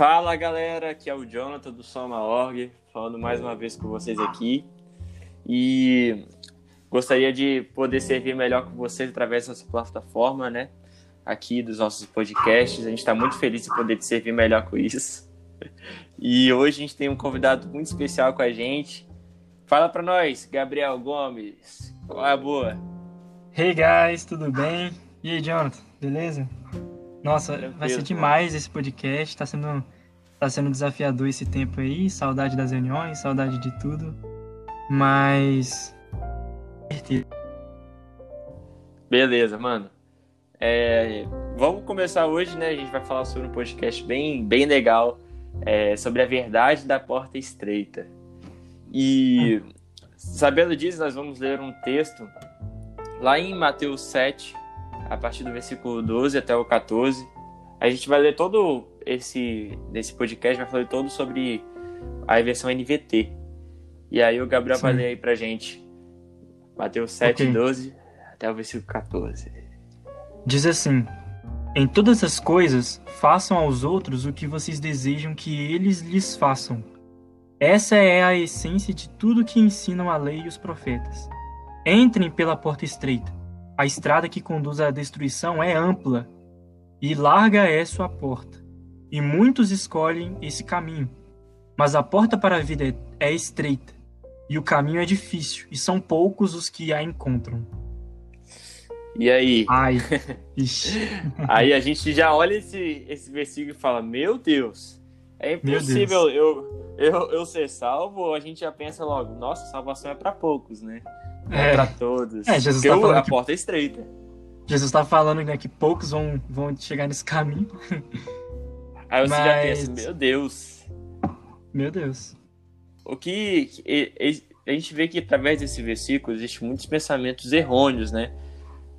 Fala galera, aqui é o Jonathan do Soma.org, falando mais uma vez com vocês aqui. E gostaria de poder servir melhor com vocês através dessa plataforma, né? Aqui dos nossos podcasts. A gente está muito feliz de poder te servir melhor com isso. E hoje a gente tem um convidado muito especial com a gente. Fala para nós, Gabriel Gomes. Qual é a boa? Hey guys, tudo bem? E aí, Jonathan, beleza? Nossa, vai ser demais esse podcast. Tá sendo, tá sendo desafiador esse tempo aí. Saudade das reuniões, saudade de tudo. Mas. Beleza, mano. É, vamos começar hoje, né? A gente vai falar sobre um podcast bem, bem legal é, sobre a verdade da porta estreita. E sabendo disso, nós vamos ler um texto lá em Mateus 7, a partir do versículo 12 até o 14. A gente vai ler todo esse desse podcast, vai falar todo sobre a versão NVT. E aí o Gabriel Sim. vai ler aí pra gente. Mateus 7, okay. 12 até o versículo 14. Diz assim: Em todas as coisas, façam aos outros o que vocês desejam que eles lhes façam. Essa é a essência de tudo que ensinam a lei e os profetas. Entrem pela porta estreita a estrada que conduz à destruição é ampla e larga é sua porta, e muitos escolhem esse caminho. Mas a porta para a vida é estreita, e o caminho é difícil, e são poucos os que a encontram. E aí? Ai. aí a gente já olha esse, esse versículo e fala: Meu Deus, é impossível eu, eu, eu ser salvo. A gente já pensa logo: Nossa, salvação é para poucos, né? É, para todos. É, Jesus tá falando a que... porta é estreita. Jesus está falando né, que poucos vão, vão chegar nesse caminho. Aí você Mas... já pensa, meu Deus. Meu Deus. O que a gente vê que através desse versículo existem muitos pensamentos errôneos, né?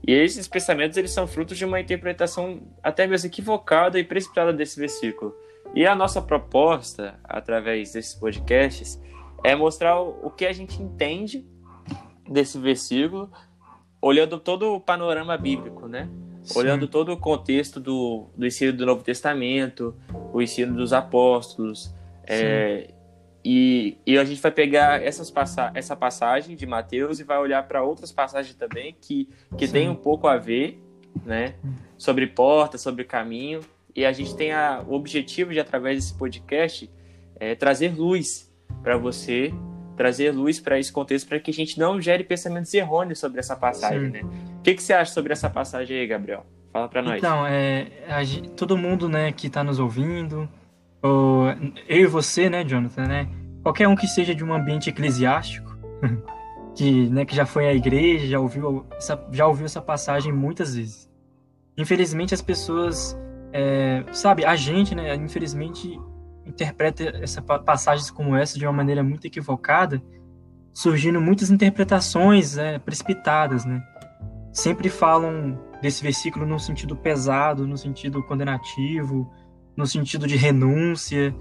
E esses pensamentos eles são frutos de uma interpretação até mesmo equivocada e precipitada desse versículo. E a nossa proposta, através desses podcasts, é mostrar o que a gente entende desse versículo, olhando todo o panorama bíblico, né? Sim. Olhando todo o contexto do, do ensino do Novo Testamento, o ensino dos apóstolos. É, e, e a gente vai pegar essas passa essa passagem de Mateus e vai olhar para outras passagens também que, que tem um pouco a ver, né? Sobre porta, sobre caminho. E a gente tem a, o objetivo de, através desse podcast, é, trazer luz para você trazer luz para esse contexto para que a gente não gere pensamentos errôneos sobre essa passagem, Sim. né? O que, que você acha sobre essa passagem aí, Gabriel? Fala para nós. Então, é, gente, todo mundo, né, que está nos ouvindo, ou, eu e você, né, Jonathan, né? Qualquer um que seja de um ambiente eclesiástico, que, né, que já foi à igreja, já ouviu essa, já ouviu essa passagem muitas vezes. Infelizmente, as pessoas, é, sabe, a gente, né, infelizmente, interpreta essa passagens como essa de uma maneira muito equivocada, surgindo muitas interpretações né, precipitadas, né? Sempre falam desse versículo no sentido pesado, no sentido condenativo, no sentido de renúncia,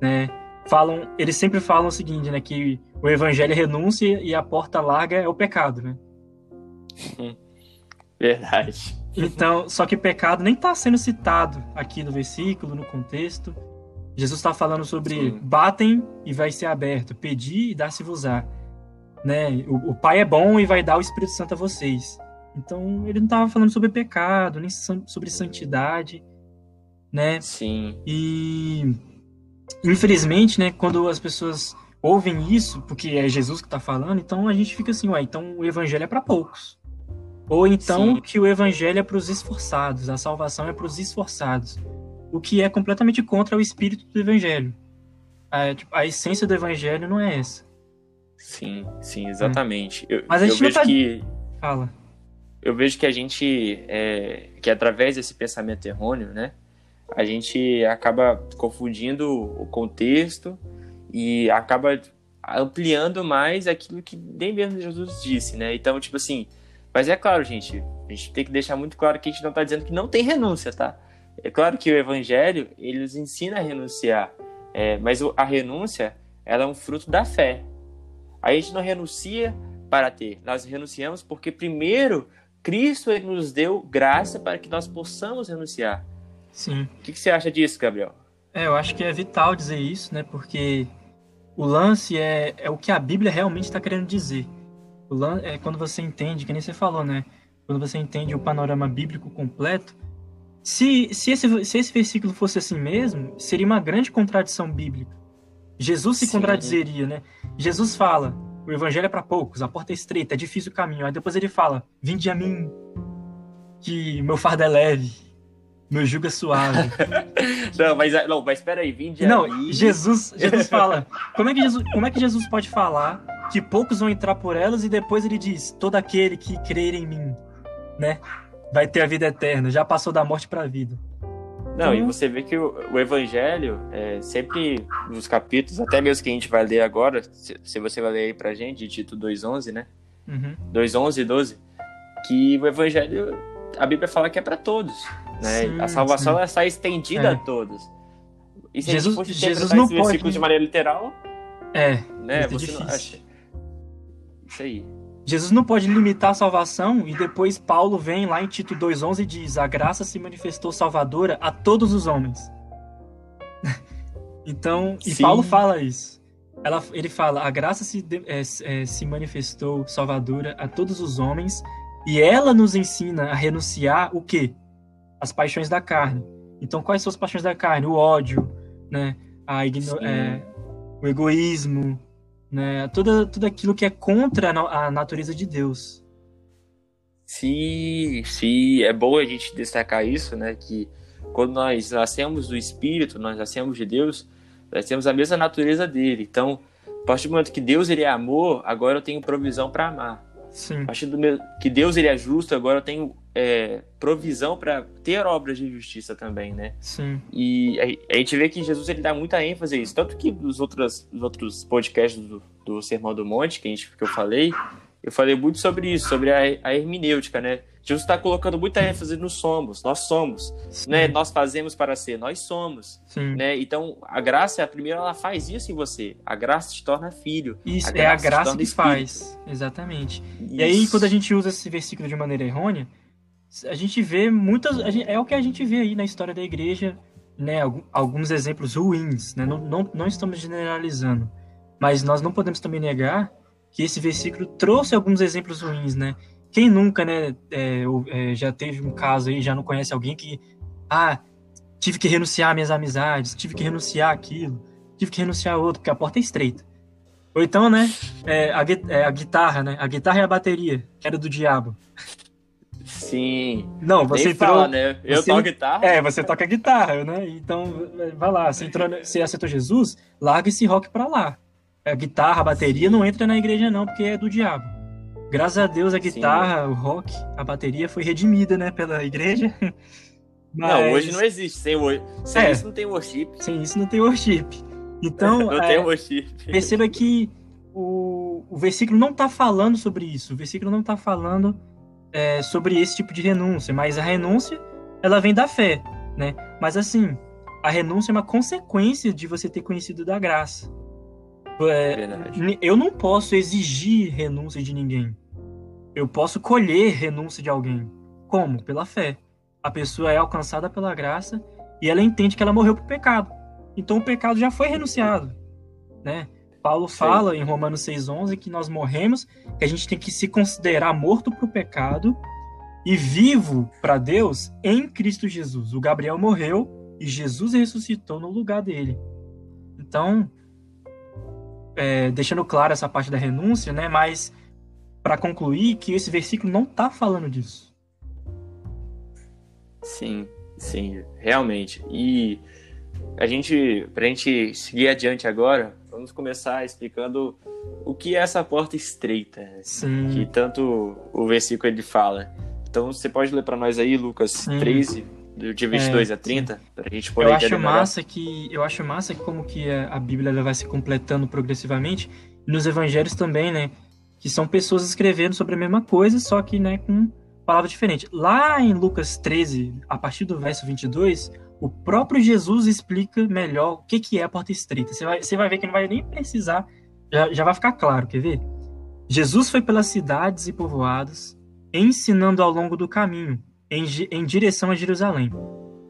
né? Falam, eles sempre falam o seguinte, né, que o evangelho é renúncia e a porta larga é o pecado, né? Verdade. Então, só que pecado nem está sendo citado aqui no versículo, no contexto. Jesus está falando sobre Sim. batem e vai ser aberto, pedir e dar-se-vos-á. Né? O, o, Pai é bom e vai dar o Espírito Santo a vocês. Então, ele não estava falando sobre pecado, nem sobre santidade, né? Sim. E infelizmente, né, quando as pessoas ouvem isso, porque é Jesus que está falando, então a gente fica assim, ué, então o evangelho é para poucos. Ou então Sim. que o evangelho é para os esforçados, a salvação é para os esforçados o que é completamente contra o espírito do evangelho. A, tipo, a essência do evangelho não é essa. Sim, sim, exatamente. É. Eu, Mas a gente eu vejo tá... que fala. Eu vejo que a gente é, que através desse pensamento errôneo, né, a gente acaba confundindo o contexto e acaba ampliando mais aquilo que nem mesmo Jesus disse, né? Então, tipo assim, mas é claro, gente, a gente tem que deixar muito claro que a gente não está dizendo que não tem renúncia, tá? É claro que o evangelho, ele nos ensina a renunciar, é, mas a renúncia, ela é um fruto da fé. A gente não renuncia para ter, nós renunciamos porque primeiro Cristo ele nos deu graça para que nós possamos renunciar. Sim. O que, que você acha disso, Gabriel? É, eu acho que é vital dizer isso, né? Porque o lance é, é o que a Bíblia realmente está querendo dizer. O lance é quando você entende, que nem você falou, né? Quando você entende o panorama bíblico completo. Se, se, esse, se esse versículo fosse assim mesmo, seria uma grande contradição bíblica. Jesus se Sim. contradizeria, né? Jesus fala: o evangelho é para poucos, a porta é estreita, é difícil o caminho. Aí depois ele fala: vinde a mim, que meu fardo é leve meu jugo é suave. não, mas, não, mas espera aí, vim de Não, aí. Jesus, Jesus fala. Como é, que Jesus, como é que Jesus pode falar que poucos vão entrar por elas e depois ele diz: todo aquele que crer em mim, né? Vai ter a vida eterna, já passou da morte para a vida. Não, então... e você vê que o, o evangelho, é, sempre nos capítulos, até mesmo que a gente vai ler agora, se, se você vai ler aí pra gente, de Tito 2.11, né? Uhum. 2.11 e 12, que o evangelho, a Bíblia fala que é para todos. Né? Sim, a salvação sim. está estendida é. a todos. E se Jesus, a gente fosse Jesus não esse pode... de maneira literal, é, né? É você não acha. Isso aí. Jesus não pode limitar a salvação e depois Paulo vem lá em Tito 2:11 e diz: "A graça se manifestou salvadora a todos os homens". então, e Sim. Paulo fala isso. Ela, ele fala: "A graça se, é, é, se manifestou salvadora a todos os homens e ela nos ensina a renunciar o quê? as paixões da carne. Então, quais são as paixões da carne? O ódio, né? A igno é, o egoísmo, né? Tudo, tudo aquilo que é contra a natureza de Deus. Sim, sim, é bom a gente destacar isso, né? Que quando nós nascemos do Espírito, nós nascemos de Deus, nós temos a mesma natureza dele. Então, a partir do momento que Deus ele é amor, agora eu tenho provisão para amar. Sim. A partir do meu, que Deus ele é justo, agora eu tenho é, provisão para ter obras de justiça também, né? Sim. E a, a, gente vê que Jesus ele dá muita ênfase a isso, tanto que nos outros, nos outros podcasts do, do Sermão do Monte que a gente que eu falei, eu falei muito sobre isso, sobre a, a hermenêutica, né? Jesus está colocando muita ênfase no somos, nós somos, Sim. né? Nós fazemos para ser, nós somos, Sim. né? Então a graça, a primeira, ela faz isso em você. A graça te torna filho. Isso a é a graça que faz, exatamente. Isso. E aí quando a gente usa esse versículo de maneira errônea, a gente vê muitas, gente, é o que a gente vê aí na história da igreja, né? Alguns exemplos ruins, né? Não, não, não estamos generalizando, mas nós não podemos também negar que esse versículo trouxe alguns exemplos ruins, né? Quem nunca, né, é, é, já teve um caso aí, já não conhece alguém que, ah, tive que renunciar minhas amizades, tive que renunciar aquilo, tive que renunciar a outro, porque a porta é estreita. Ou então, né, é, a, é, a, guitarra, né, a guitarra e a bateria, que era do diabo. Sim. Não, você entrou, fala, né? Eu você, toco guitarra. É, você toca guitarra, né? Então, vai lá, você, entrou, você aceitou Jesus, larga esse rock pra lá. A guitarra, a bateria não entra na igreja não, porque é do diabo. Graças a Deus a guitarra, Sim. o rock, a bateria foi redimida, né, pela igreja. Mas... Não, hoje não existe. Sem, sem é, isso não tem worship. Sem isso não tem worship. Então, não é, tem worship. perceba que o, o versículo não está falando sobre isso. O versículo não está falando é, sobre esse tipo de renúncia, mas a renúncia ela vem da fé, né? Mas assim, a renúncia é uma consequência de você ter conhecido da graça. É, eu não posso exigir renúncia de ninguém. Eu posso colher renúncia de alguém. Como? Pela fé. A pessoa é alcançada pela graça e ela entende que ela morreu por pecado. Então o pecado já foi renunciado, né? Paulo fala Sim. em Romanos 6:11 que nós morremos, que a gente tem que se considerar morto para o pecado e vivo para Deus em Cristo Jesus. O Gabriel morreu e Jesus ressuscitou no lugar dele. Então, é, deixando claro essa parte da renúncia, né? Mas para concluir que esse versículo não está falando disso. Sim, sim, realmente. E a gente, para a gente seguir adiante agora, vamos começar explicando o que é essa porta estreita, sim. que tanto o versículo ele fala. Então você pode ler para nós aí, Lucas sim. 13, de 22 é, a 30, para a gente poder eu acho massa que Eu acho massa que como que a Bíblia ela vai se completando progressivamente, nos evangelhos também, né? Que são pessoas escrevendo sobre a mesma coisa, só que né, com palavras diferentes. Lá em Lucas 13, a partir do verso 22, o próprio Jesus explica melhor o que, que é a porta estreita. Você vai, você vai ver que não vai nem precisar, já, já vai ficar claro, quer ver? Jesus foi pelas cidades e povoados, ensinando ao longo do caminho, em, em direção a Jerusalém.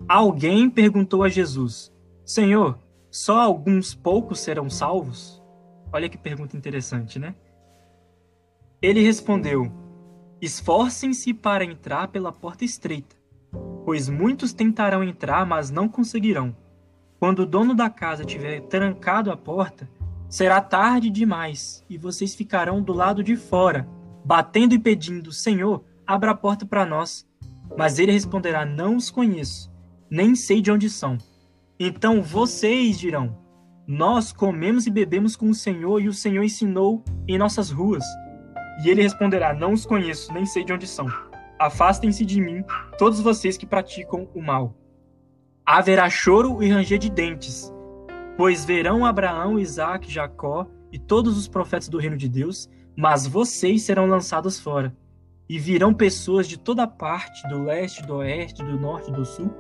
Alguém perguntou a Jesus: Senhor, só alguns poucos serão salvos? Olha que pergunta interessante, né? Ele respondeu: Esforcem-se para entrar pela porta estreita, pois muitos tentarão entrar, mas não conseguirão. Quando o dono da casa tiver trancado a porta, será tarde demais e vocês ficarão do lado de fora, batendo e pedindo: Senhor, abra a porta para nós. Mas ele responderá: Não os conheço, nem sei de onde são. Então vocês dirão: Nós comemos e bebemos com o Senhor e o Senhor ensinou em nossas ruas. E ele responderá: Não os conheço, nem sei de onde são. Afastem-se de mim, todos vocês que praticam o mal. Haverá choro e ranger de dentes, pois verão Abraão, Isaac, Jacó e todos os profetas do reino de Deus, mas vocês serão lançados fora. E virão pessoas de toda parte, do leste, do oeste, do norte e do sul,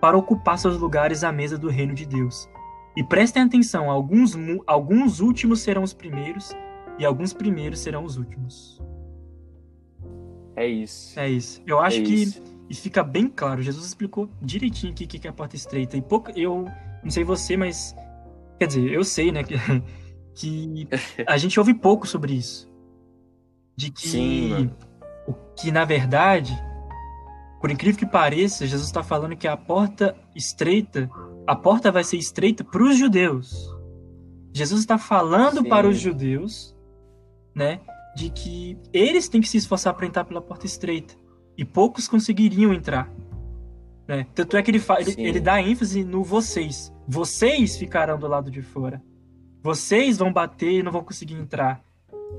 para ocupar seus lugares à mesa do reino de Deus. E prestem atenção: alguns, alguns últimos serão os primeiros, e alguns primeiros serão os últimos. É isso. É isso. Eu acho é que isso. isso. fica bem claro. Jesus explicou direitinho o que é a porta estreita. E pouco, eu não sei você, mas quer dizer, eu sei, né, que, que a gente ouve pouco sobre isso. De que Sim, o que na verdade, por incrível que pareça, Jesus está falando que a porta estreita, a porta vai ser estreita para os judeus. Jesus está falando Sim. para os judeus né? De que eles têm que se esforçar para entrar pela porta estreita. E poucos conseguiriam entrar. Né? Tanto é que ele, ele, ele dá ênfase no vocês. Vocês ficarão do lado de fora. Vocês vão bater e não vão conseguir entrar.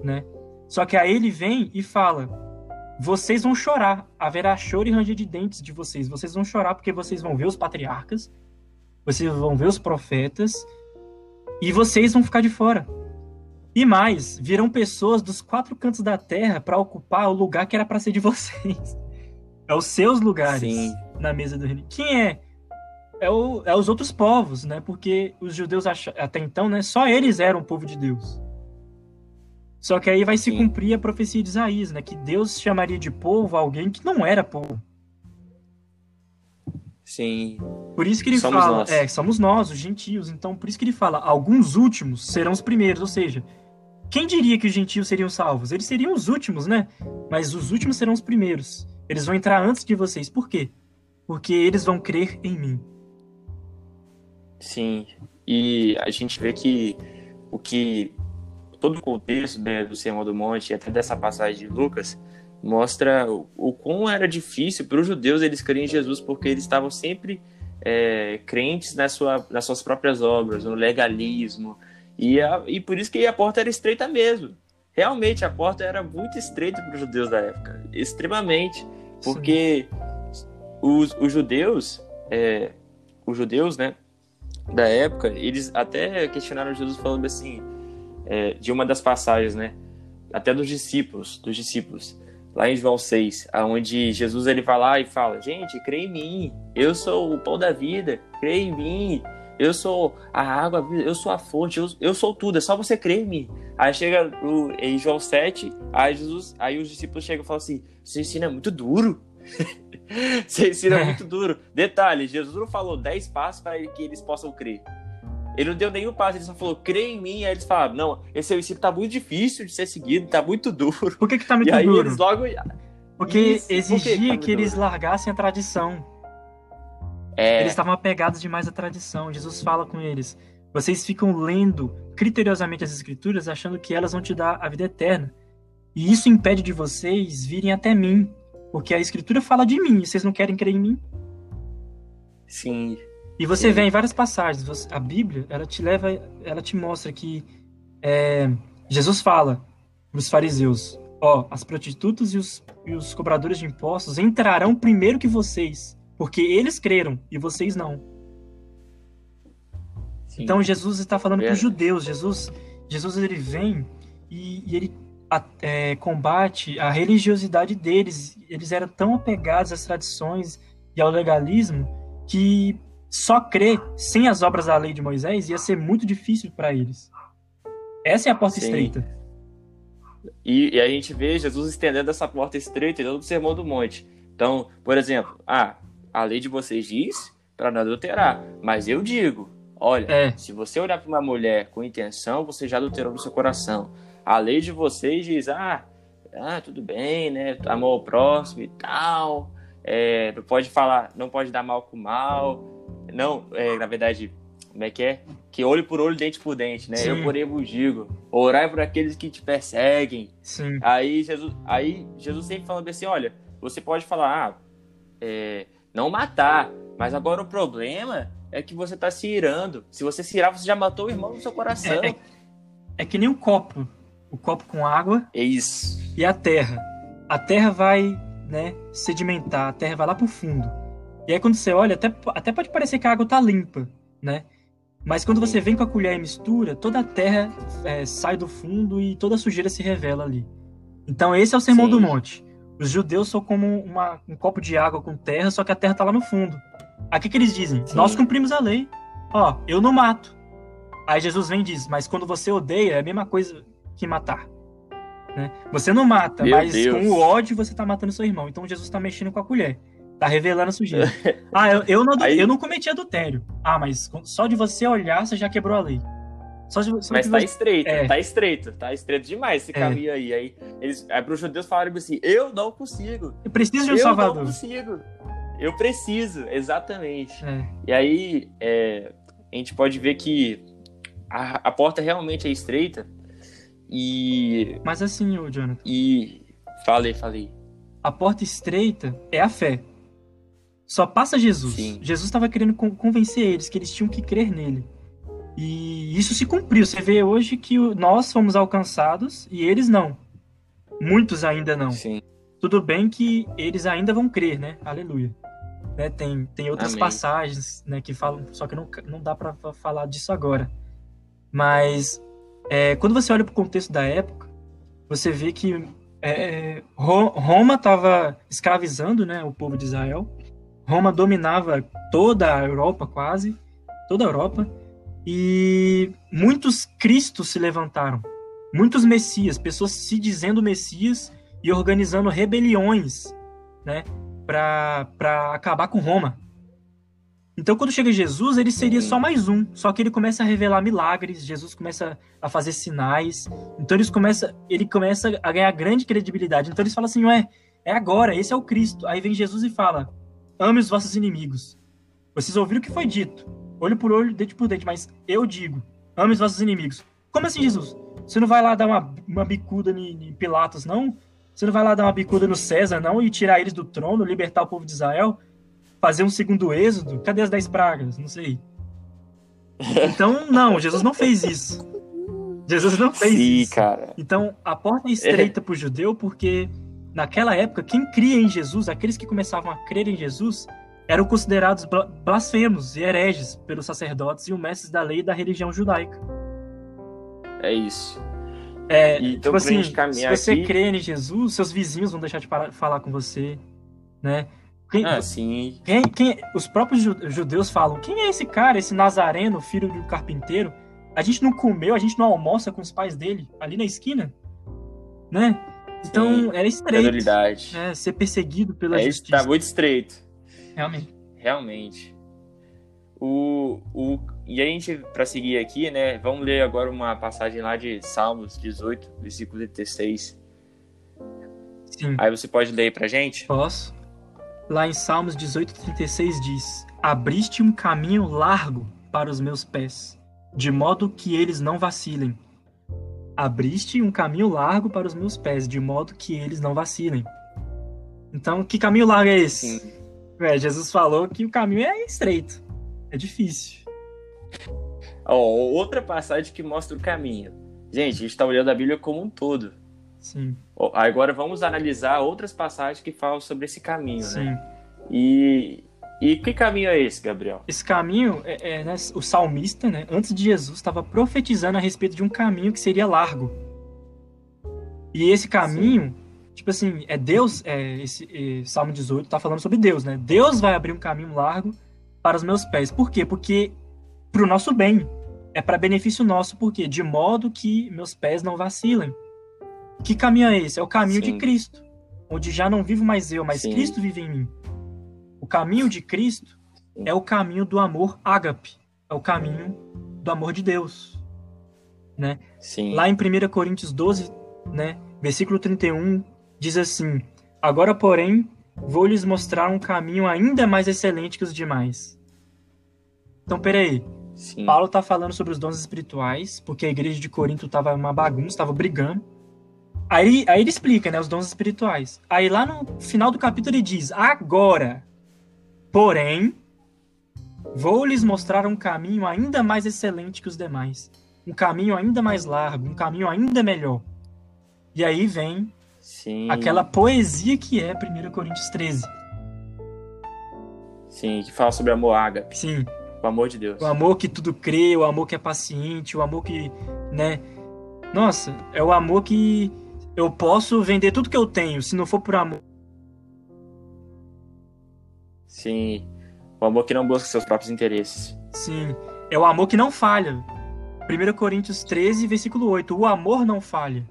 Né? Só que aí ele vem e fala: vocês vão chorar. Haverá choro e ranger de dentes de vocês. Vocês vão chorar porque vocês vão ver os patriarcas, vocês vão ver os profetas, e vocês vão ficar de fora. E mais, virão pessoas dos quatro cantos da terra para ocupar o lugar que era para ser de vocês. É os seus lugares Sim. na mesa do reino. Quem é? É, o, é os outros povos, né? Porque os judeus até então, né? Só eles eram o povo de Deus. Só que aí vai se Sim. cumprir a profecia de Isaías, né? Que Deus chamaria de povo alguém que não era povo. Sim. Por isso que ele somos fala, nós. é, somos nós, os gentios. Então, por isso que ele fala, alguns últimos serão os primeiros, ou seja, quem diria que os gentios seriam salvos? Eles seriam os últimos, né? Mas os últimos serão os primeiros. Eles vão entrar antes de vocês. Por quê? Porque eles vão crer em mim. Sim. E a gente vê que o que todo o contexto né, do Sermão do Monte e até dessa passagem de Lucas mostra o, o quão era difícil para os judeus eles crerem em Jesus porque eles estavam sempre é, crentes na sua, nas suas próprias obras, no legalismo, e, a, e por isso que a porta era estreita mesmo. Realmente, a porta era muito estreita para os judeus da época. Extremamente. Porque os, os judeus, é, os judeus, né, da época, eles até questionaram Jesus falando assim, é, de uma das passagens, né, até dos discípulos, dos discípulos, lá em João 6, aonde Jesus ele vai lá e fala, gente, crê em mim, eu sou o pão da vida, crê em mim, eu sou a água, eu sou a fonte, eu, eu sou tudo, é só você crer em mim. Aí chega o, em João 7, aí, Jesus, aí os discípulos chegam e falam assim: Você ensina muito duro. você ensina muito duro. Detalhe: Jesus não falou 10 passos para que eles possam crer. Ele não deu nenhum passo, ele só falou, crê em mim. Aí eles falaram, não, esse seu ensino tá muito difícil de ser seguido, tá muito duro. Por que que tá muito e aí duro? Eles logo... Porque Isso, exigia por que, que, que eles largassem a tradição. É... Eles estavam apegados demais à tradição. Jesus fala com eles: vocês ficam lendo criteriosamente as escrituras, achando que elas vão te dar a vida eterna. E isso impede de vocês virem até mim, porque a escritura fala de mim e vocês não querem crer em mim. Sim. E você Sim. vê em várias passagens, a Bíblia, ela te leva, ela te mostra que é, Jesus fala para os fariseus: ó, oh, as prostitutas e os, e os cobradores de impostos entrarão primeiro que vocês porque eles creram e vocês não. Sim. Então Jesus está falando para os judeus. Jesus, Jesus ele vem e, e ele é, combate a religiosidade deles. Eles eram tão apegados às tradições e ao legalismo que só crer sem as obras da lei de Moisés ia ser muito difícil para eles. Essa é a porta Sim. estreita. E, e, a gente vê Jesus estendendo essa porta estreita todo o Sermão do Monte. Então, por exemplo, ah, a lei de vocês diz para não adulterar. Mas eu digo, Olha, É. se você olhar para uma mulher com intenção, você já adulterou no seu coração. A lei de vocês diz, ah, ah tudo bem, né? Amor ao próximo e tal. É, não pode falar, não pode dar mal com mal. Não, é, na verdade, como é que é? Que olho por olho, dente por dente, né? Sim. Eu, porém, vos digo: orai por aqueles que te perseguem. Sim. Aí Jesus, aí Jesus sempre falando assim: olha, você pode falar, ah, é, não matar, mas agora o problema é que você tá se irando. Se você se irar, você já matou o irmão no seu coração. É, é, é que nem um copo. O copo com água É isso. e a terra. A terra vai, né, sedimentar, a terra vai lá pro fundo. E aí quando você olha, até, até pode parecer que a água tá limpa, né? Mas quando você vem com a colher e mistura, toda a terra é, sai do fundo e toda a sujeira se revela ali. Então esse é o sermão Sim. do monte. Os judeus são como uma- um copo de água com terra, só que a terra tá lá no fundo. Aqui que eles dizem, Sim. nós cumprimos a lei. Ó, eu não mato. Aí Jesus vem e diz, mas quando você odeia, é a mesma coisa que matar. né? Você não mata, Meu mas Deus. com o ódio você tá matando seu irmão. Então Jesus tá mexendo com a colher. Tá revelando a sujeira. ah, eu, eu, não, Aí- eu não cometi adultério. Ah, mas só de você olhar, você já quebrou a lei. Só de, só Mas tá você... estreito, É. tá estreito, tá estreito demais esse É. caminho aí. Aí, eles, aí pros judeus falaram assim: eu não consigo. Eu preciso de um eu salvador. não consigo. Eu preciso, exatamente. É, E aí, é, a gente pode ver que a, a porta realmente é estreita. E. Mas assim, ô Jonathan, E. Falei, falei. a porta estreita é a fé. Só passa Jesus. Sim. Jesus estava querendo con- convencer eles que eles tinham que crer nele. E isso se cumpriu. Você vê hoje que nós fomos alcançados e eles não. Muitos ainda não. Sim. Tudo bem que eles ainda vão crer, né? Aleluia. Né, Tem, tem outras Amém. passagens né, que falam, só que não, não dá para falar disso agora. Mas é, quando você olha para o contexto da época, você vê que é, Ro- Roma estava escravizando né, o povo de Israel. Roma dominava toda a Europa, quase, toda a Europa. E muitos cristos se levantaram. Muitos messias, pessoas se dizendo messias e organizando rebeliões, né, para acabar com Roma. Então, quando chega Jesus, ele seria só mais um, só que ele começa a revelar milagres, Jesus começa a fazer sinais, então eles começa, ele começa a ganhar grande credibilidade. Então eles falam assim, ué, é agora, esse é o Cristo. Aí vem Jesus e fala: ame os vossos inimigos. Vocês ouviram o que foi dito, olho por olho, dente por dente, mas eu digo: ame os vossos inimigos. Como assim, Jesus? Você não vai lá dar uma, uma bicuda em Pilatos, não? Você não vai lá dar uma bicuda no César, não? E tirar eles do trono, libertar o povo de Israel? Fazer um segundo êxodo? Cadê as dez pragas? Não sei. Então, não, Jesus não fez isso. Jesus não fez Sim, isso. cara. Então, a porta é estreita para o judeu porque, naquela época, quem cria em Jesus, aqueles que começavam a crer em Jesus, eram considerados bla- blasfemos e hereges pelos sacerdotes e os mestres da lei e da religião judaica. É isso. É, E, então, tipo assim, se você aqui- crer em Jesus, seus vizinhos vão deixar de parar- falar com você, né? Quem, Ah, sim. quem, quem- os próprios ju- judeus falam: quem é esse cara, esse nazareno, filho de um carpinteiro? A gente não comeu, a gente não almoça com os pais dele ali na esquina, né? Então era estreito, né? Ser perseguido pela É isso, justiça. tá muito estreito. Realmente. Realmente. O, o, e a gente, para seguir aqui, né, vamos ler agora uma passagem lá de Salmos 18, versículo 36. Sim. Aí você pode ler pra gente? Posso? Lá em Salmos 18:36 diz: Abriste um caminho largo para os meus pés, de modo que eles não vacilem. Abriste um caminho largo para os meus pés, de modo que eles não vacilem. Então, que caminho largo é esse? Sim. É, Jesus falou que o caminho é estreito. É difícil. Ó, outra passagem que mostra o caminho. Gente, a gente tá olhando a Bíblia como um todo. Sim, Ó, Agora vamos analisar outras passagens que falam sobre esse caminho, sim. né? E, e que caminho é esse, Gabriel? Esse caminho, é, é, né, o salmista, né, antes de Jesus, estava profetizando a respeito de um caminho que seria largo. E esse caminho, tipo assim, é Deus, é, esse é, Salmo 18 está falando sobre Deus, né? Deus vai abrir um caminho largo para os meus pés. Por quê? Porque para o nosso bem. É para benefício nosso, porque de modo que meus pés não vacilem. Que caminho é esse? É o caminho de Sim. Cristo, onde já não vivo mais eu, mas Sim. Cristo vive em mim. O caminho de Cristo é o caminho do amor ágape, é é o caminho do amor de Deus, né? Sim. Lá em 1 Coríntios 12, né, versículo 31, diz assim: Agora, porém, vou lhes mostrar um caminho ainda mais excelente que os demais. Então, peraí. Sim. Paulo tá falando sobre os dons espirituais, porque a igreja de Corinto tava uma bagunça, tava brigando. Aí, aí ele explica, né, os dons espirituais. Aí lá no final do capítulo ele diz: Agora, porém, vou lhes mostrar um caminho ainda mais excelente que os demais. Um caminho ainda mais largo, um caminho ainda melhor. E aí vem Sim. aquela poesia que é 1 Coríntios 13. Sim, que fala sobre amor ágape, Sim, o amor de Deus. o amor que tudo crê, o amor que é paciente, o amor que, né? Nossa, é o amor que eu posso vender tudo que eu tenho, se não for por amor. Sim. O amor que não busca seus próprios interesses. Sim, é o amor que não falha. 1 Coríntios 13, versículo 8. O amor não falha.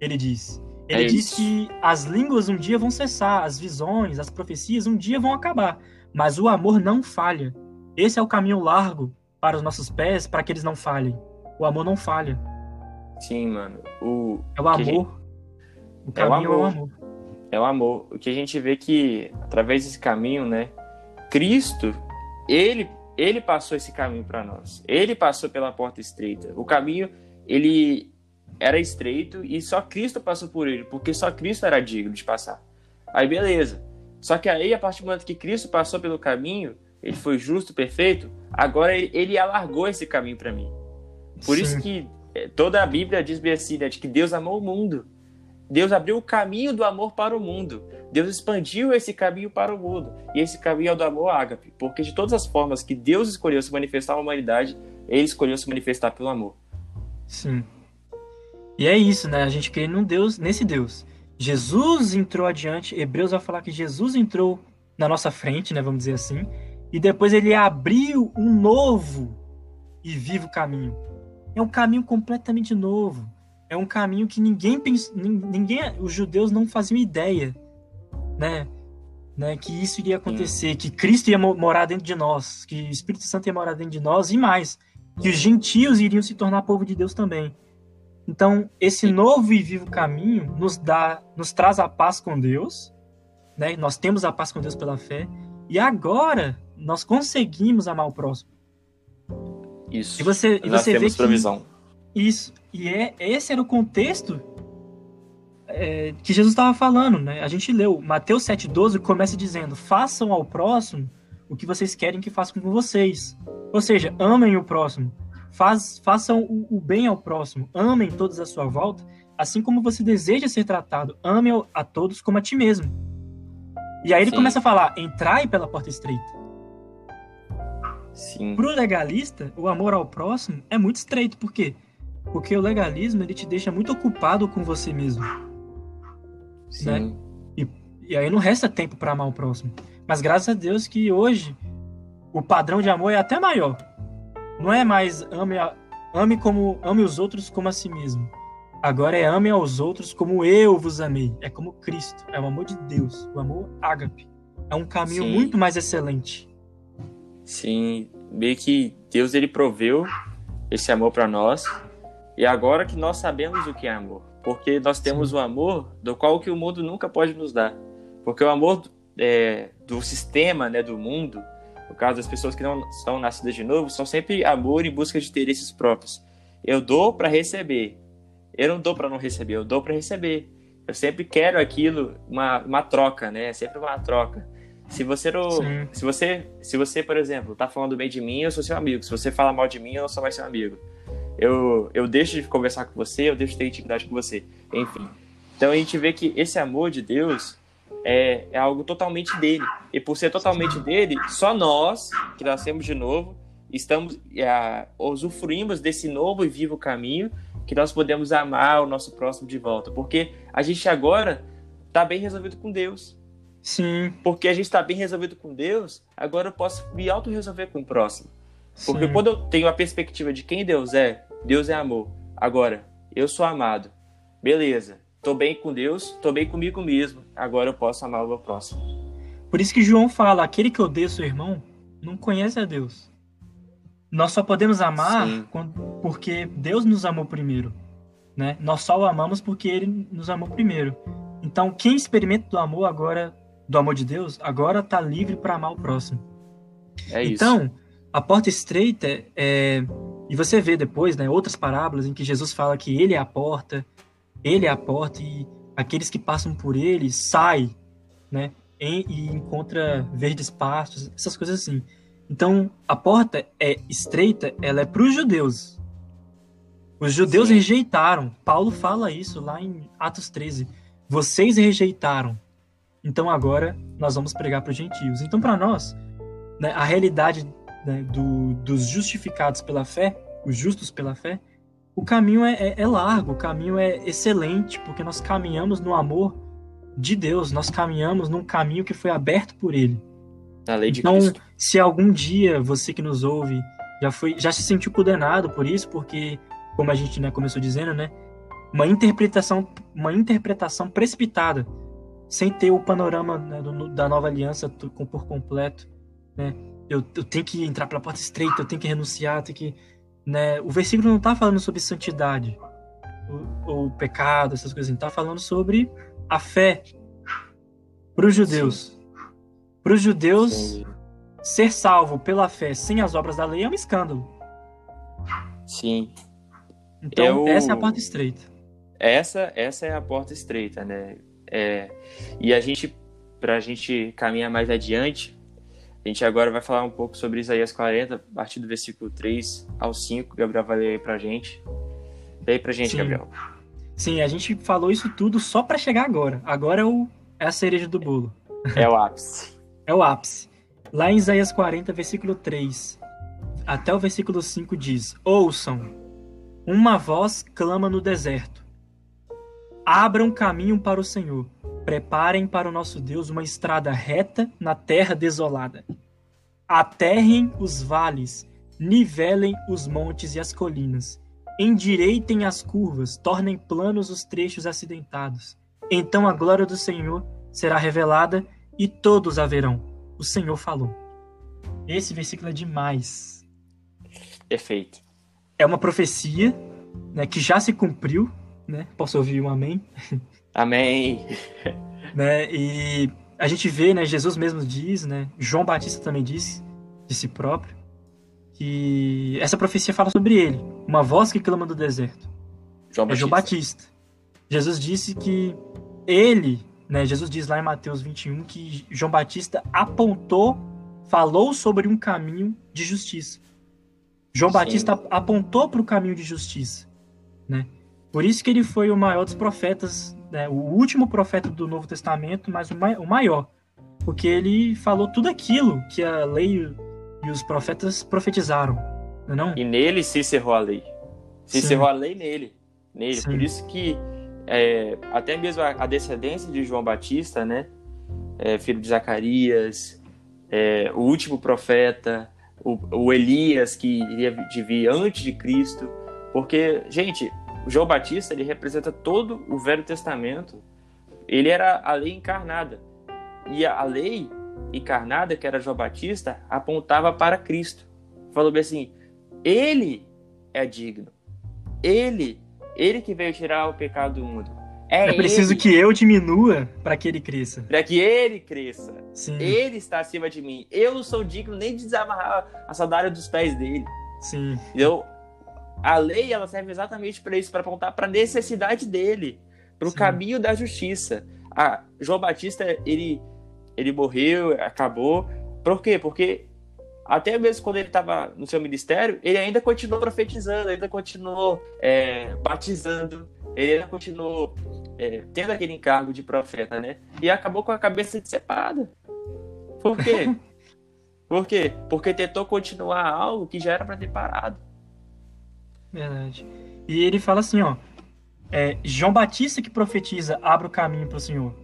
Ele diz. Ele É diz isso. que as línguas um dia vão cessar, as visões, as profecias um dia vão acabar, mas o amor não falha. Esse é o caminho largo para os nossos pés, para que eles não falhem. O amor não falha. Sim, mano. O, É o amor. O É o caminho é o amor. amor. é o amor. O que a gente vê que, através desse caminho, né? Cristo, ele, ele passou esse caminho para nós. Ele passou pela porta estreita. O caminho, ele era estreito e só Cristo passou por ele, porque só Cristo era digno de passar. Aí, beleza. Só que aí, a partir do momento que Cristo passou pelo caminho, ele foi justo, perfeito, agora ele, ele alargou esse caminho para mim. Por Sim. isso que eh, toda a Bíblia diz bem assim, né, de que Deus amou o mundo. Deus abriu o caminho do amor para o mundo. Deus expandiu esse caminho para o mundo. E esse caminho é o do amor ágape. Porque de todas as formas que Deus escolheu se manifestar na humanidade, ele escolheu se manifestar pelo amor. Sim. E é isso, né? A gente crê num Deus, nesse Deus. Jesus entrou adiante, Hebreus vai falar que Jesus entrou na nossa frente, né? Vamos dizer assim. E depois ele abriu um novo e vivo caminho. É um caminho completamente novo. É um caminho que ninguém pensa, ninguém, os judeus não faziam ideia, né? Né, que isso iria acontecer, que Cristo ia mo- morar dentro de nós, que o Espírito Santo ia morar dentro de nós e mais, que os gentios iriam se tornar povo de Deus também. Então, esse novo e vivo caminho nos dá, nos traz a paz com Deus, né? Nós temos a paz com Deus pela fé, e agora nós conseguimos amar o próximo. Isso. E você, e você vê que provisão. isso, e é esse era o contexto é, que Jesus estava falando, né? A gente leu Mateus 7,12 começa dizendo: façam ao próximo o que vocês querem que façam com vocês. Ou seja, amem o próximo. Faz, façam o, o bem ao próximo. Amem todos à sua volta, assim como você deseja ser tratado. Ame a todos como a ti mesmo. E aí ele Sim. começa a falar: entrai pela porta estreita. Sim. Pro legalista, o amor ao próximo é muito estreito. Por quê? Porque o legalismo ele te deixa muito ocupado com você mesmo. Sim. E aí não resta tempo para amar o próximo. Mas graças a Deus que hoje o padrão de amor é até maior. Não é mais ame, a- ame como ame os outros como a si mesmo. Agora é ame aos outros como eu vos amei. É como Cristo. É o amor de Deus. O amor ágape. É um caminho Sim. muito mais excelente. Sim, meio que Deus ele proveu esse amor para nós. E agora que nós sabemos o que é amor, porque nós temos o amor do qual que o mundo nunca pode nos dar. Porque o amor é, do sistema, né, do mundo, no caso das pessoas que não são nascidas de novo, são sempre amor em busca de interesses próprios. Eu dou para receber. Eu não dou para não receber, eu dou para receber. Eu sempre quero aquilo, uma, uma troca, né? É sempre uma troca. Se você não, Sim. se você, se você, por exemplo, tá falando bem de mim, eu sou seu amigo. Se você fala mal de mim, eu não sou mais seu amigo. Eu, eu deixo de conversar com você, eu deixo de ter intimidade com você. Enfim. Então a gente vê que esse amor de Deus é, é algo totalmente dele. E por ser totalmente dele, só nós, que nascemos de novo, estamos é, usufruímos desse novo e vivo caminho que nós podemos amar o nosso próximo de volta. Porque a gente agora tá bem resolvido com Deus Sim. porque a gente está bem resolvido com Deus, agora eu posso me auto-resolver com o próximo. Porque sim. quando eu tenho a perspectiva de quem Deus é, Deus é amor. Agora, eu sou amado. Beleza. Tô bem com Deus, tô bem comigo mesmo. Agora eu posso amar o meu próximo. Por isso que João fala: aquele que odeia seu irmão não conhece a Deus. nós só podemos amar quando, porque Deus nos amou primeiro. Né? Nós só o amamos porque ele nos amou primeiro. Então, quem experimenta do amor agora, do amor de Deus, agora está livre para amar o próximo. É isso. Então, a porta estreita é. E você vê depois, né, outras parábolas em que Jesus fala que ele é a porta, ele é a porta e aqueles que passam por ele saem, né, e, e encontra verdes pastos, essas coisas assim. Então, a porta é estreita, ela é para os judeus. Os judeus Sim. rejeitaram. Paulo fala isso lá em Atos 13. Vocês rejeitaram. Então agora nós vamos pregar para os gentios. Então, para nós, né, a realidade né, do, dos justificados pela fé, os justos pela fé, o caminho é, é, é, largo, o caminho é excelente, porque nós caminhamos no amor de Deus, nós caminhamos num caminho que foi aberto por Ele. A lei de então, Cristo. se algum dia você que nos ouve já foi, já se sentiu condenado por isso, porque, como a gente né, começou dizendo, né, uma interpretação, uma interpretação precipitada, sem ter o panorama né, do, da nova aliança por completo, né? Eu, eu tenho que entrar pela porta estreita, eu tenho que renunciar, eu tenho que, né? O versículo não está falando sobre santidade ou, ou pecado, essas coisas, está falando sobre a fé para os judeus. Para os judeus, Sim. ser salvo pela fé sem as obras da lei é um escândalo. Sim. Então, Eu... essa é a porta estreita. Essa, essa é a porta estreita, né? É... E a gente, para a gente caminhar mais adiante, a gente agora vai falar um pouco sobre Isaías 40, a partir do versículo 3 ao 5. Gabriel vai ler aí pra gente. Lê aí pra gente, Sim. Gabriel. Sim, a gente falou isso tudo só para chegar agora. Agora é, o, é a cereja do bolo. É o ápice. é o ápice. Lá em Isaías 40, versículo 3 até o versículo 5 diz: Ouçam, uma voz clama no deserto. Abram caminho para o Senhor. Preparem para o nosso Deus uma estrada reta na terra desolada. Aterrem os vales, nivelem os montes e as colinas. Endireitem as curvas, tornem planos os trechos acidentados. Então a glória do Senhor será revelada e todos a verão. O Senhor falou. Esse versículo é demais. Perfeito. É uma profecia né, que já se cumpriu. Né? Posso ouvir um amém? Amém. né, e a gente vê, né, Jesus mesmo diz, né, João Batista também disse de si próprio, que essa profecia fala sobre ele, uma voz que clama do deserto. João é Batista. João Batista. Jesus disse que ele né? Jesus diz lá em Mateus 21 que João Batista apontou, falou sobre um caminho de justiça. João Sim. Batista apontou para o caminho de justiça, né? Por isso que ele foi o maior dos profetas, né? o último profeta do Novo Testamento, mas o maior, porque ele falou tudo aquilo que a lei e os profetas profetizaram, não? É não? E nele se encerrou a lei. Se Sim. encerrou a lei nele, nele. Sim. Por isso que é, até mesmo a, a, descendência de João Batista, né? É, filho de Zacarias, é, o último profeta, o, o, Elias que iria de vir antes de Cristo, porque gente, João Batista ele representa todo o Velho Testamento. Ele era a lei encarnada e a, a lei encarnada que era João Batista apontava para Cristo. Falou bem assim: ele é digno, ele ele que veio tirar o pecado do mundo. É, é preciso ele. que eu diminua para que ele cresça. Para que ele cresça. Sim. Ele está acima de mim. Eu não sou digno nem de desamarrar a sandália dos pés dele. Sim. Eu, a lei ela serve exatamente para isso, para apontar para a necessidade dele, para o caminho da justiça. A João Batista ele ele morreu, acabou. Por quê? Porque até mesmo quando ele estava no seu ministério, ele ainda continuou profetizando, ainda continuou é, batizando, ele ainda continuou é, tendo aquele encargo de profeta, né? E acabou com a cabeça decepada. Por quê? Por quê? Porque tentou continuar algo que já era para ter parado. Verdade. E ele fala assim, ó. É, João Batista que profetiza, abre o caminho para o Senhor.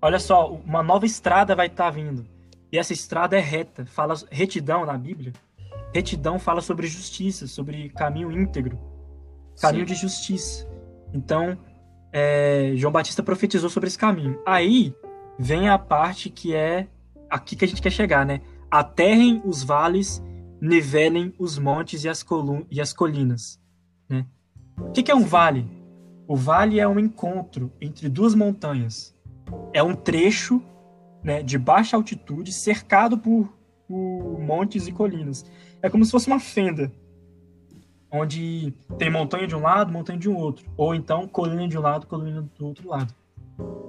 Olha só, uma nova estrada vai estar tá vindo. E essa estrada é reta. Fala retidão na Bíblia. Retidão fala sobre justiça, sobre caminho íntegro, caminho Sim. de justiça. Então, é, João Batista profetizou sobre esse caminho. Aí vem a parte que é aqui que a gente quer chegar, né? Aterrem os vales, nivelem os montes e as, e as colinas. Né? O que, que é um vale? O vale é um encontro entre duas montanhas. É um trecho né, de baixa altitude cercado por, por montes e colinas. É como se fosse uma fenda, onde tem montanha de um lado, montanha de um outro, ou então colina de um lado, colina do outro lado.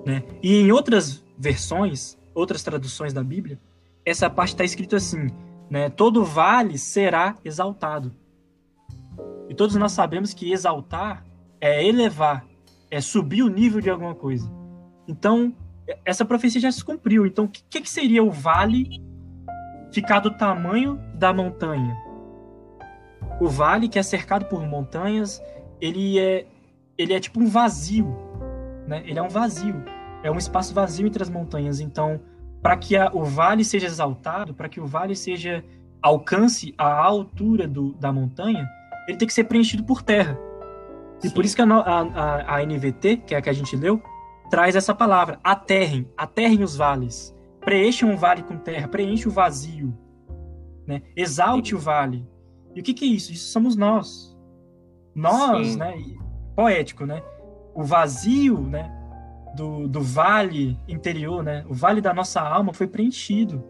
Né? E em outras versões, outras traduções da Bíblia, essa parte está escrito assim: né, todo vale será exaltado. E todos nós sabemos que exaltar é elevar, é subir o nível de alguma coisa. Então, essa profecia já se cumpriu. Então, o que, que seria o vale ficar do tamanho da montanha? O vale, que é cercado por montanhas, ele é, ele é tipo um vazio. Né? Ele é um vazio. É um espaço vazio entre as montanhas. Então, para que a, o vale seja exaltado, para que o vale seja alcance a altura do, da montanha, ele tem que ser preenchido por terra. Sim. E por isso que a, a, a, NVT, que é a que a gente leu, traz essa palavra: aterrem, aterrem os vales. Preencham um vale com terra, preencha o vazio. Né? Exalte Sim. o vale. E o que, que é isso? Isso somos nós. Nós, Sim. né? Poético, né? O vazio, né? Do, do vale interior, né? O vale da nossa alma foi preenchido.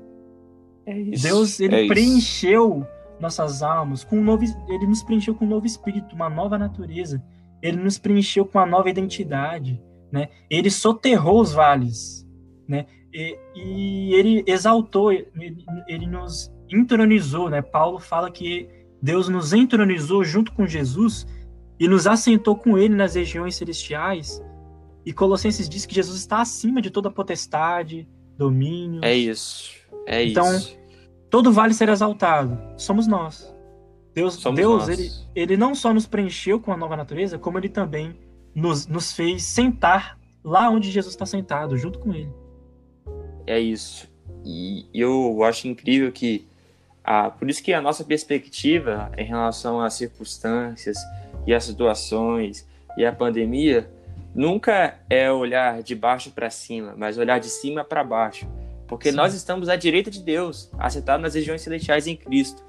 É isso, Deus, ele é preencheu isso. nossas almas com um novo, ele nos preencheu com um novo espírito, uma nova natureza. Ele nos preencheu com uma nova identidade, né? Ele soterrou os vales, né? E, e ele exaltou, ele, ele nos entronizou, né? Paulo fala que Deus nos entronizou junto com Jesus e nos assentou com ele nas regiões celestiais. E Colossenses diz que Jesus está acima de toda potestade, domínio. É isso. É então, isso. todo vale ser exaltado. Somos nós. Deus, Somos Deus nós. Ele, ele não só nos preencheu com a nova natureza, como ele também nos, nos fez sentar lá onde Jesus está sentado, junto com ele. É isso. E eu acho incrível que ah, por isso que a nossa perspectiva em relação às circunstâncias e às situações e à pandemia nunca é olhar de baixo para cima, mas olhar de cima para baixo. Porque Sim. nós estamos à direita de Deus, assentados nas regiões celestiais em Cristo.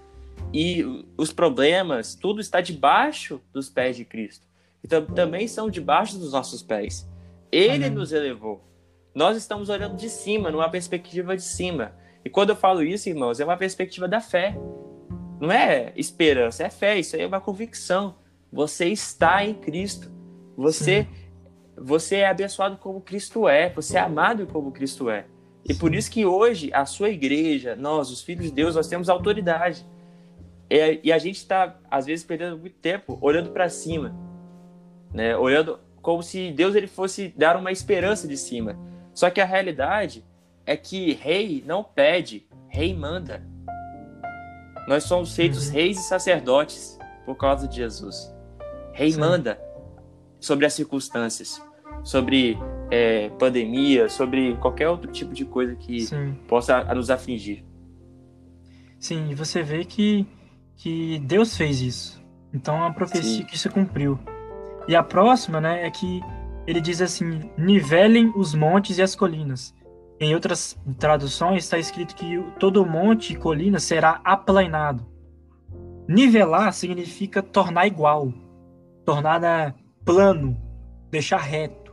E os problemas, tudo está debaixo dos pés de Cristo. Então também são debaixo dos nossos pés. Ele Amém. nos elevou. Nós estamos olhando de cima, numa perspectiva de cima. E quando eu falo isso, irmãos, é uma perspectiva da fé. Não é esperança, é fé. Isso aí é uma convicção. Você está em Cristo. Você, Sim. Você é abençoado como Cristo é. Você é amado como Cristo é. E por isso que hoje a sua igreja, nós, os filhos de Deus, nós temos autoridade. E, e a gente está, às vezes, perdendo muito tempo olhando para cima, né? Olhando como se Deus ele fosse dar uma esperança de cima. Só que a realidade é que rei não pede, rei manda. Nós somos feitos reis e sacerdotes por causa de Jesus. Rei Sim. manda sobre as circunstâncias, sobre é, pandemia, sobre qualquer outro tipo de coisa que Sim. possa nos afligir. Sim, e você vê que, que Deus fez isso. Então é uma profecia Sim. que se cumpriu. E a próxima, né, é que ele diz assim: nivelem os montes e as colinas em outras traduções está escrito que todo monte e colina será aplainado. Nivelar significa tornar igual, tornar né, plano, deixar reto.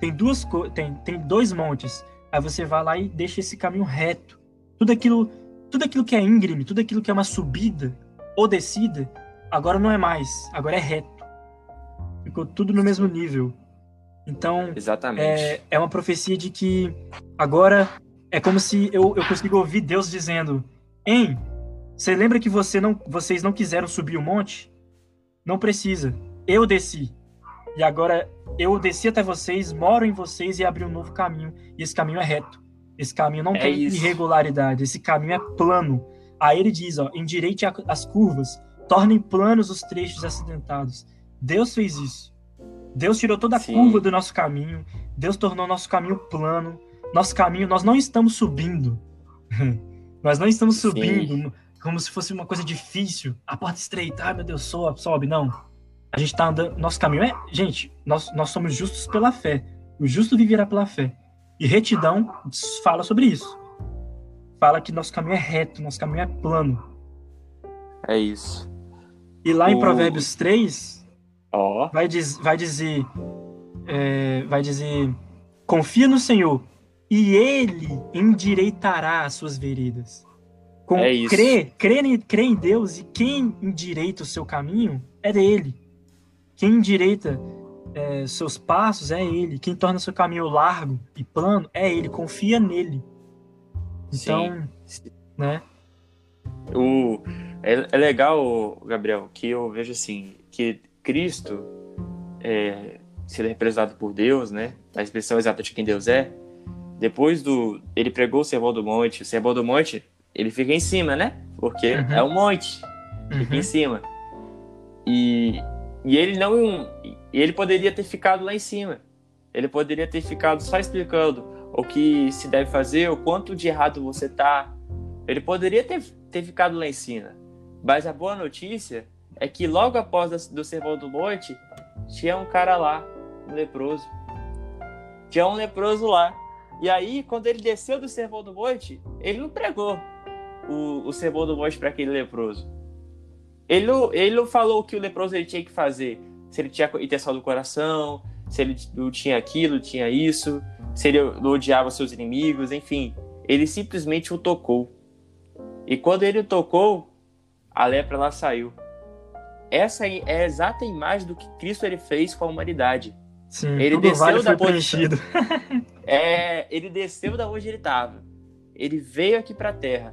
Tem duas tem, tem dois montes. Aí você vai lá e deixa esse caminho reto. Tudo aquilo, tudo aquilo que é íngreme, tudo aquilo que é uma subida ou descida, agora não é mais, agora é reto. Ficou tudo no mesmo nível. Então, Exatamente. É, é uma profecia de que agora é como se eu, eu consigo ouvir Deus dizendo: Hein, você lembra que você não, vocês não quiseram subir o monte? Não precisa. Eu desci. E agora eu desci até vocês, moro em vocês e abri um novo caminho. E esse caminho é reto. Esse caminho não é tem isso. irregularidade. Esse caminho é plano. Aí ele diz: ó, endireite as curvas, tornem planos os trechos acidentados. Deus fez isso. Deus tirou toda a Sim. curva do nosso caminho. Deus tornou nosso caminho plano. Nosso caminho, nós não estamos subindo. nós não estamos subindo Sim. como se fosse uma coisa difícil. A porta estreita, ai meu Deus, sobe, sobe. Não. A gente está andando. Nosso caminho é. Gente, nós, nós somos justos pela fé. O justo viverá pela fé. E retidão fala sobre isso. Fala que nosso caminho é reto, nosso caminho é plano. É isso. E lá em O- Provérbios 3, Ó, vai, diz, vai dizer. é, vai dizer. Confia no Senhor, e Ele endireitará as suas veredas. Com, É isso. Crê, crê, em- crê em Deus, e quem endireita o seu caminho é dele. Quem endireita é, seus passos é ele. Quem torna seu caminho largo e plano é ele. Confia nele. Então, né? o, é, é legal, Gabriel, que eu vejo assim, que Cristo, é, se ele é representado por Deus, né? A expressão exata de quem Deus é, depois do. Ele pregou o Sermão do Monte. O Sermão do Monte, ele fica em cima, né? Porque Uhum. é um monte. fica em Uhum. cima. E, e ele não. ele poderia ter ficado lá em cima. Ele poderia ter ficado só explicando o que se deve fazer, o quanto de errado você tá. Ele poderia ter, ter ficado lá em cima. Mas a boa notícia é que logo após do Sermão do Monte, tinha um cara lá, um leproso. Tinha um leproso lá. E aí, quando ele desceu do Sermão do Monte, ele não pregou o, o Sermão do Monte para aquele leproso. Ele não, ele não falou o que o leproso ele tinha que fazer. Se ele tinha intenção do coração, se ele não tinha aquilo, tinha isso, se ele não odiava seus inimigos, enfim. Ele simplesmente o tocou. E quando ele o tocou, a lepra lá saiu. Essa é a exata imagem do que Cristo ele fez com a humanidade. Sim, Ele desceu vale da preenchido. É, ele desceu da onde ele estava. Ele veio aqui para a Terra.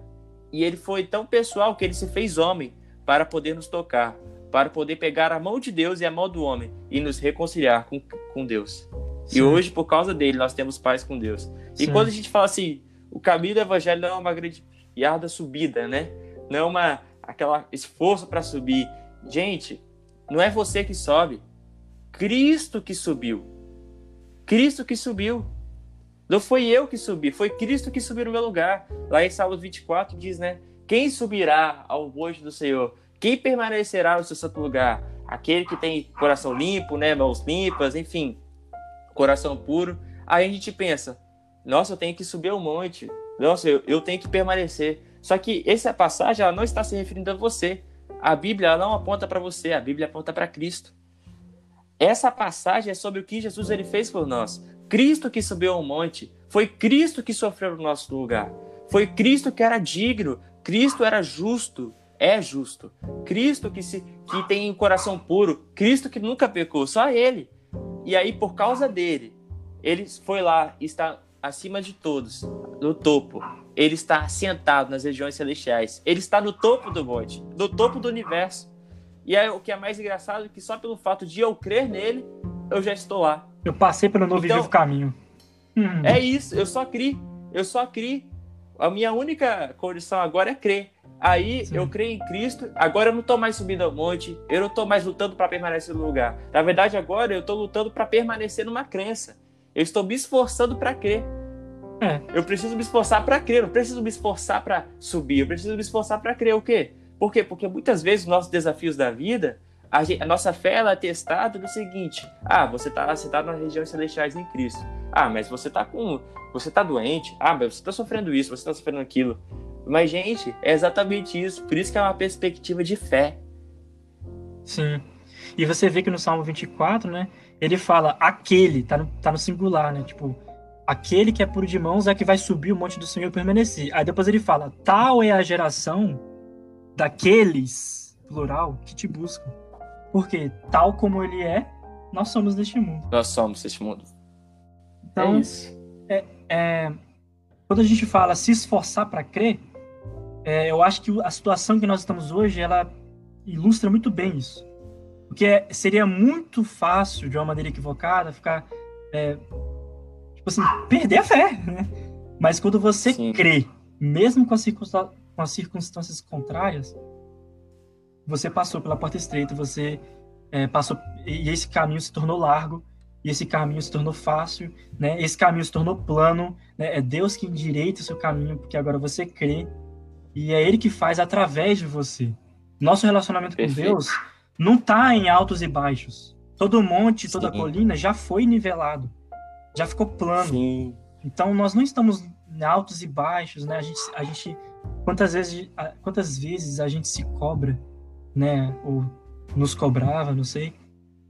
E ele foi tão pessoal que ele se fez homem para poder nos tocar, para poder pegar a mão de Deus e a mão do homem e nos reconciliar com, com Deus. E Sim, hoje, por causa dele, nós temos paz com Deus. E sim. quando a gente fala assim, o caminho do evangelho não é uma grande e árdua subida, né? Não é uma aquela esforço para subir. Gente, não é você que sobe. Cristo que subiu. Cristo que subiu. Não foi eu que subi, foi Cristo que subiu no meu lugar. Lá em Salmos 24 diz, né? Quem subirá ao monte do Senhor? Quem permanecerá no seu santo lugar? Aquele que tem coração limpo, né? Mãos limpas, enfim, coração puro. Aí a gente pensa, nossa, eu tenho que subir o monte. Nossa, eu, eu tenho que permanecer. Só que essa passagem ela não está se referindo a você. A Bíblia não aponta para você, a Bíblia aponta para Cristo. Essa passagem é sobre o que Jesus ele fez por nós. Cristo que subiu ao monte, foi Cristo que sofreu no nosso lugar. Foi Cristo que era digno, Cristo era justo, é justo. Cristo que se que tem um coração puro, Cristo que nunca pecou, só ele. E aí por causa dele, ele foi lá, está acima de todos, no topo. Ele está sentado nas regiões celestiais. Ele está no topo do monte, no topo do universo. E aí, o que é mais engraçado é que só pelo fato de eu crer nele, eu já estou lá. Eu passei pelo novo e Então- vivo caminho. É isso, eu só criei. Eu só criei. A minha única condição agora é crer. Aí Sim. eu creio em Cristo, agora eu não estou mais subindo ao monte, eu não estou mais lutando para permanecer no lugar. Na verdade, agora eu estou lutando para permanecer numa crença. Eu estou me esforçando para crer. É. Eu preciso me esforçar para crer, eu não preciso me esforçar para subir, eu preciso me esforçar para crer. O quê? Por quê? Porque muitas vezes os nossos desafios da vida, a, gen- a nossa fé ela é testada no seguinte: ah, você está você tá nas regiões celestiais em Cristo. Ah, mas você tá com. Você tá doente. Ah, mas você tá sofrendo isso, você tá sofrendo aquilo. Mas, gente, é exatamente isso. Por isso que é uma perspectiva de fé. Sim. E você vê que no Salmo 24, né? Ele fala aquele, tá no, tá no singular, né? Tipo, aquele que é puro de mãos é que vai subir o monte do Senhor e permanecer. Aí depois ele fala, tal é a geração daqueles, plural, que te buscam. Porque tal como ele é, nós somos deste mundo. Nós somos este mundo. Então, é isso. é, quando a gente fala se esforçar para crer, é, eu acho que a situação que nós estamos hoje, ela ilustra muito bem isso. Porque é- seria muito fácil, de uma maneira equivocada, ficar, é, tipo assim, perder a fé, né? Mas quando você Sim. crê, mesmo com as, circunstâncias, com as circunstâncias contrárias, você passou pela porta estreita, você é, passou e esse caminho se tornou largo, e esse caminho se tornou fácil, né? Esse caminho se tornou plano, né? É Deus que endireita o seu caminho, porque agora você crê e é Ele que faz através de você. Nosso relacionamento com Perfeito. Deus não tá em altos e baixos. Todo monte, toda Sim. colina já foi nivelado, já ficou plano. Sim. Então nós não estamos em altos e baixos, né? A gente, a gente quantas vezes, quantas vezes a gente se cobra, né? Ou nos cobrava, não sei.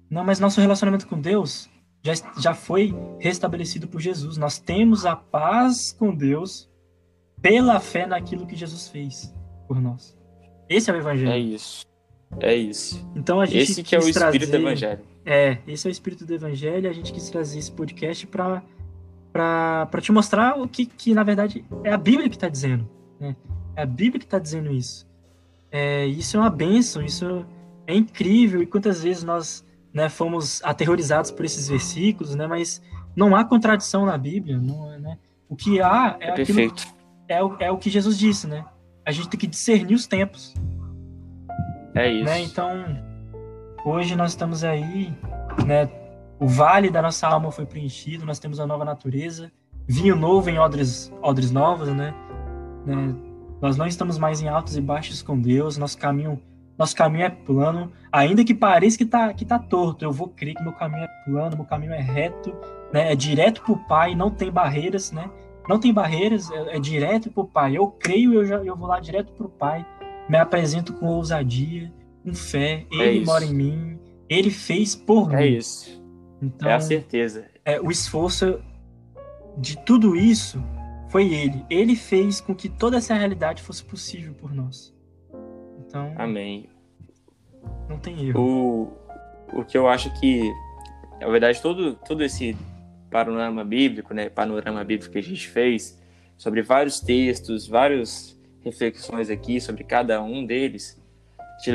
Não, mas nosso relacionamento com Deus já, já foi restabelecido por Jesus. Nós temos a paz com Deus pela fé naquilo que Jesus fez por nós. Esse é o evangelho. É isso. É isso. Então a gente esse que é o espírito trazer, do evangelho. É, esse é o espírito do evangelho. A gente quis trazer esse podcast para para te mostrar o que, que na verdade é a Bíblia que está dizendo. Né? É a Bíblia que está dizendo isso. É, isso é uma bênção. Isso é incrível. E quantas vezes nós né, fomos aterrorizados por esses versículos, né? Mas não há contradição na Bíblia. Não, né? O que há é, É perfeito. é, o, é o que Jesus disse, né? A gente tem que discernir os tempos. É isso. né? Então, hoje nós estamos aí, né? O vale da nossa alma foi preenchido, nós temos uma nova natureza, vinho novo em odres, odres novos, né? né? Nós não estamos mais em altos e baixos com Deus, nosso caminho, nosso caminho é plano, ainda que pareça que tá, que tá torto, eu vou crer que meu caminho é plano, meu caminho é reto, né? É direto pro Pai, não tem barreiras, né? Não tem barreiras, é, é direto pro Pai. Eu creio, eu já eu vou lá direto pro Pai, me apresento com ousadia, com fé, É ele isso. mora em mim, ele fez por É mim. isso. Então, É a certeza. é, o esforço de tudo isso foi ele. Ele fez com que toda essa realidade fosse possível por nós. Então, Amém. não tem erro. O, o que eu acho que, na verdade, todo, todo esse panorama bíblico, né, panorama bíblico que a gente fez, sobre vários textos, várias reflexões aqui sobre cada um deles,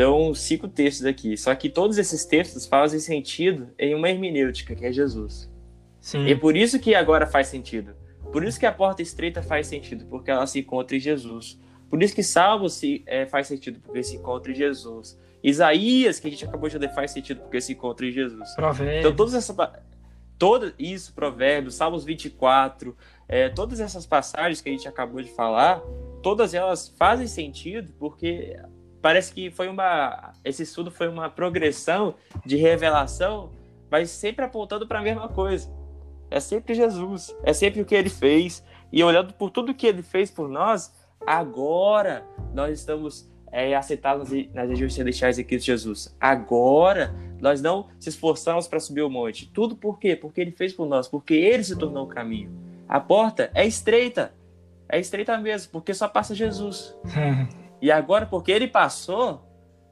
uns cinco textos aqui. Só que todos esses textos fazem sentido em uma hermenêutica, que é Jesus. Sim, E por isso que agora faz sentido. Por isso que a porta estreita faz sentido, porque ela se encontra em Jesus. Por isso que Salmo se, é, faz sentido, porque se encontra em Jesus. Isaías, que a gente acabou de ler, faz sentido, porque se encontra em Jesus. provérbio. Então, todas essas. Toda, isso, Provérbios, Salmos 24, é, todas essas passagens que a gente acabou de falar, todas elas fazem sentido, porque parece que foi uma. Esse estudo foi uma progressão de revelação, mas sempre apontando para a mesma coisa. É sempre Jesus, é sempre o que ele fez. E olhando por tudo que ele fez por nós, agora nós estamos é, aceitados nas regiões celestiais em Cristo Jesus. Agora nós não se esforçamos para subir o monte. Tudo por quê? Porque ele fez por nós, porque ele se tornou o caminho. A porta é estreita. É estreita mesmo, porque só passa Jesus. E agora, porque ele passou,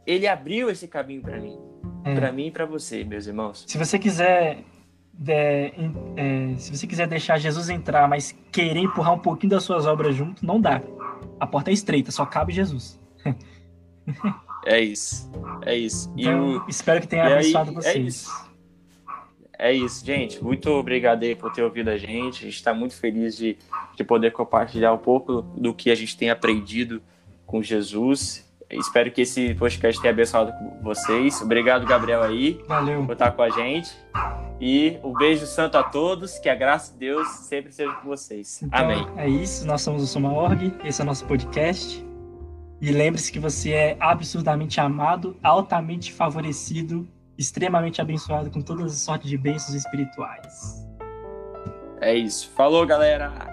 ele abriu esse caminho para mim. É. Para mim e para você, meus irmãos. Se você quiser. é, é, se você quiser deixar Jesus entrar, mas querer empurrar um pouquinho das suas obras junto, não dá. A porta é estreita, só cabe Jesus. É isso. É isso. E Então, o, espero que tenha e aí, abençoado é vocês. isso. É isso, gente. Muito obrigado aí por ter ouvido a gente. A gente está muito feliz de, de poder compartilhar um pouco do que a gente tem aprendido com Jesus. Espero que esse podcast tenha abençoado vocês. Obrigado, Gabriel, aí, Valeu. por estar com a gente. E um beijo santo a todos. Que a graça de Deus sempre seja com vocês. Então, Amém. é isso. Nós somos o Soma Org. Esse é o nosso podcast. E lembre-se que você é absurdamente amado, altamente favorecido, extremamente abençoado com todas as sortes de bênçãos espirituais. É isso. Falou, galera.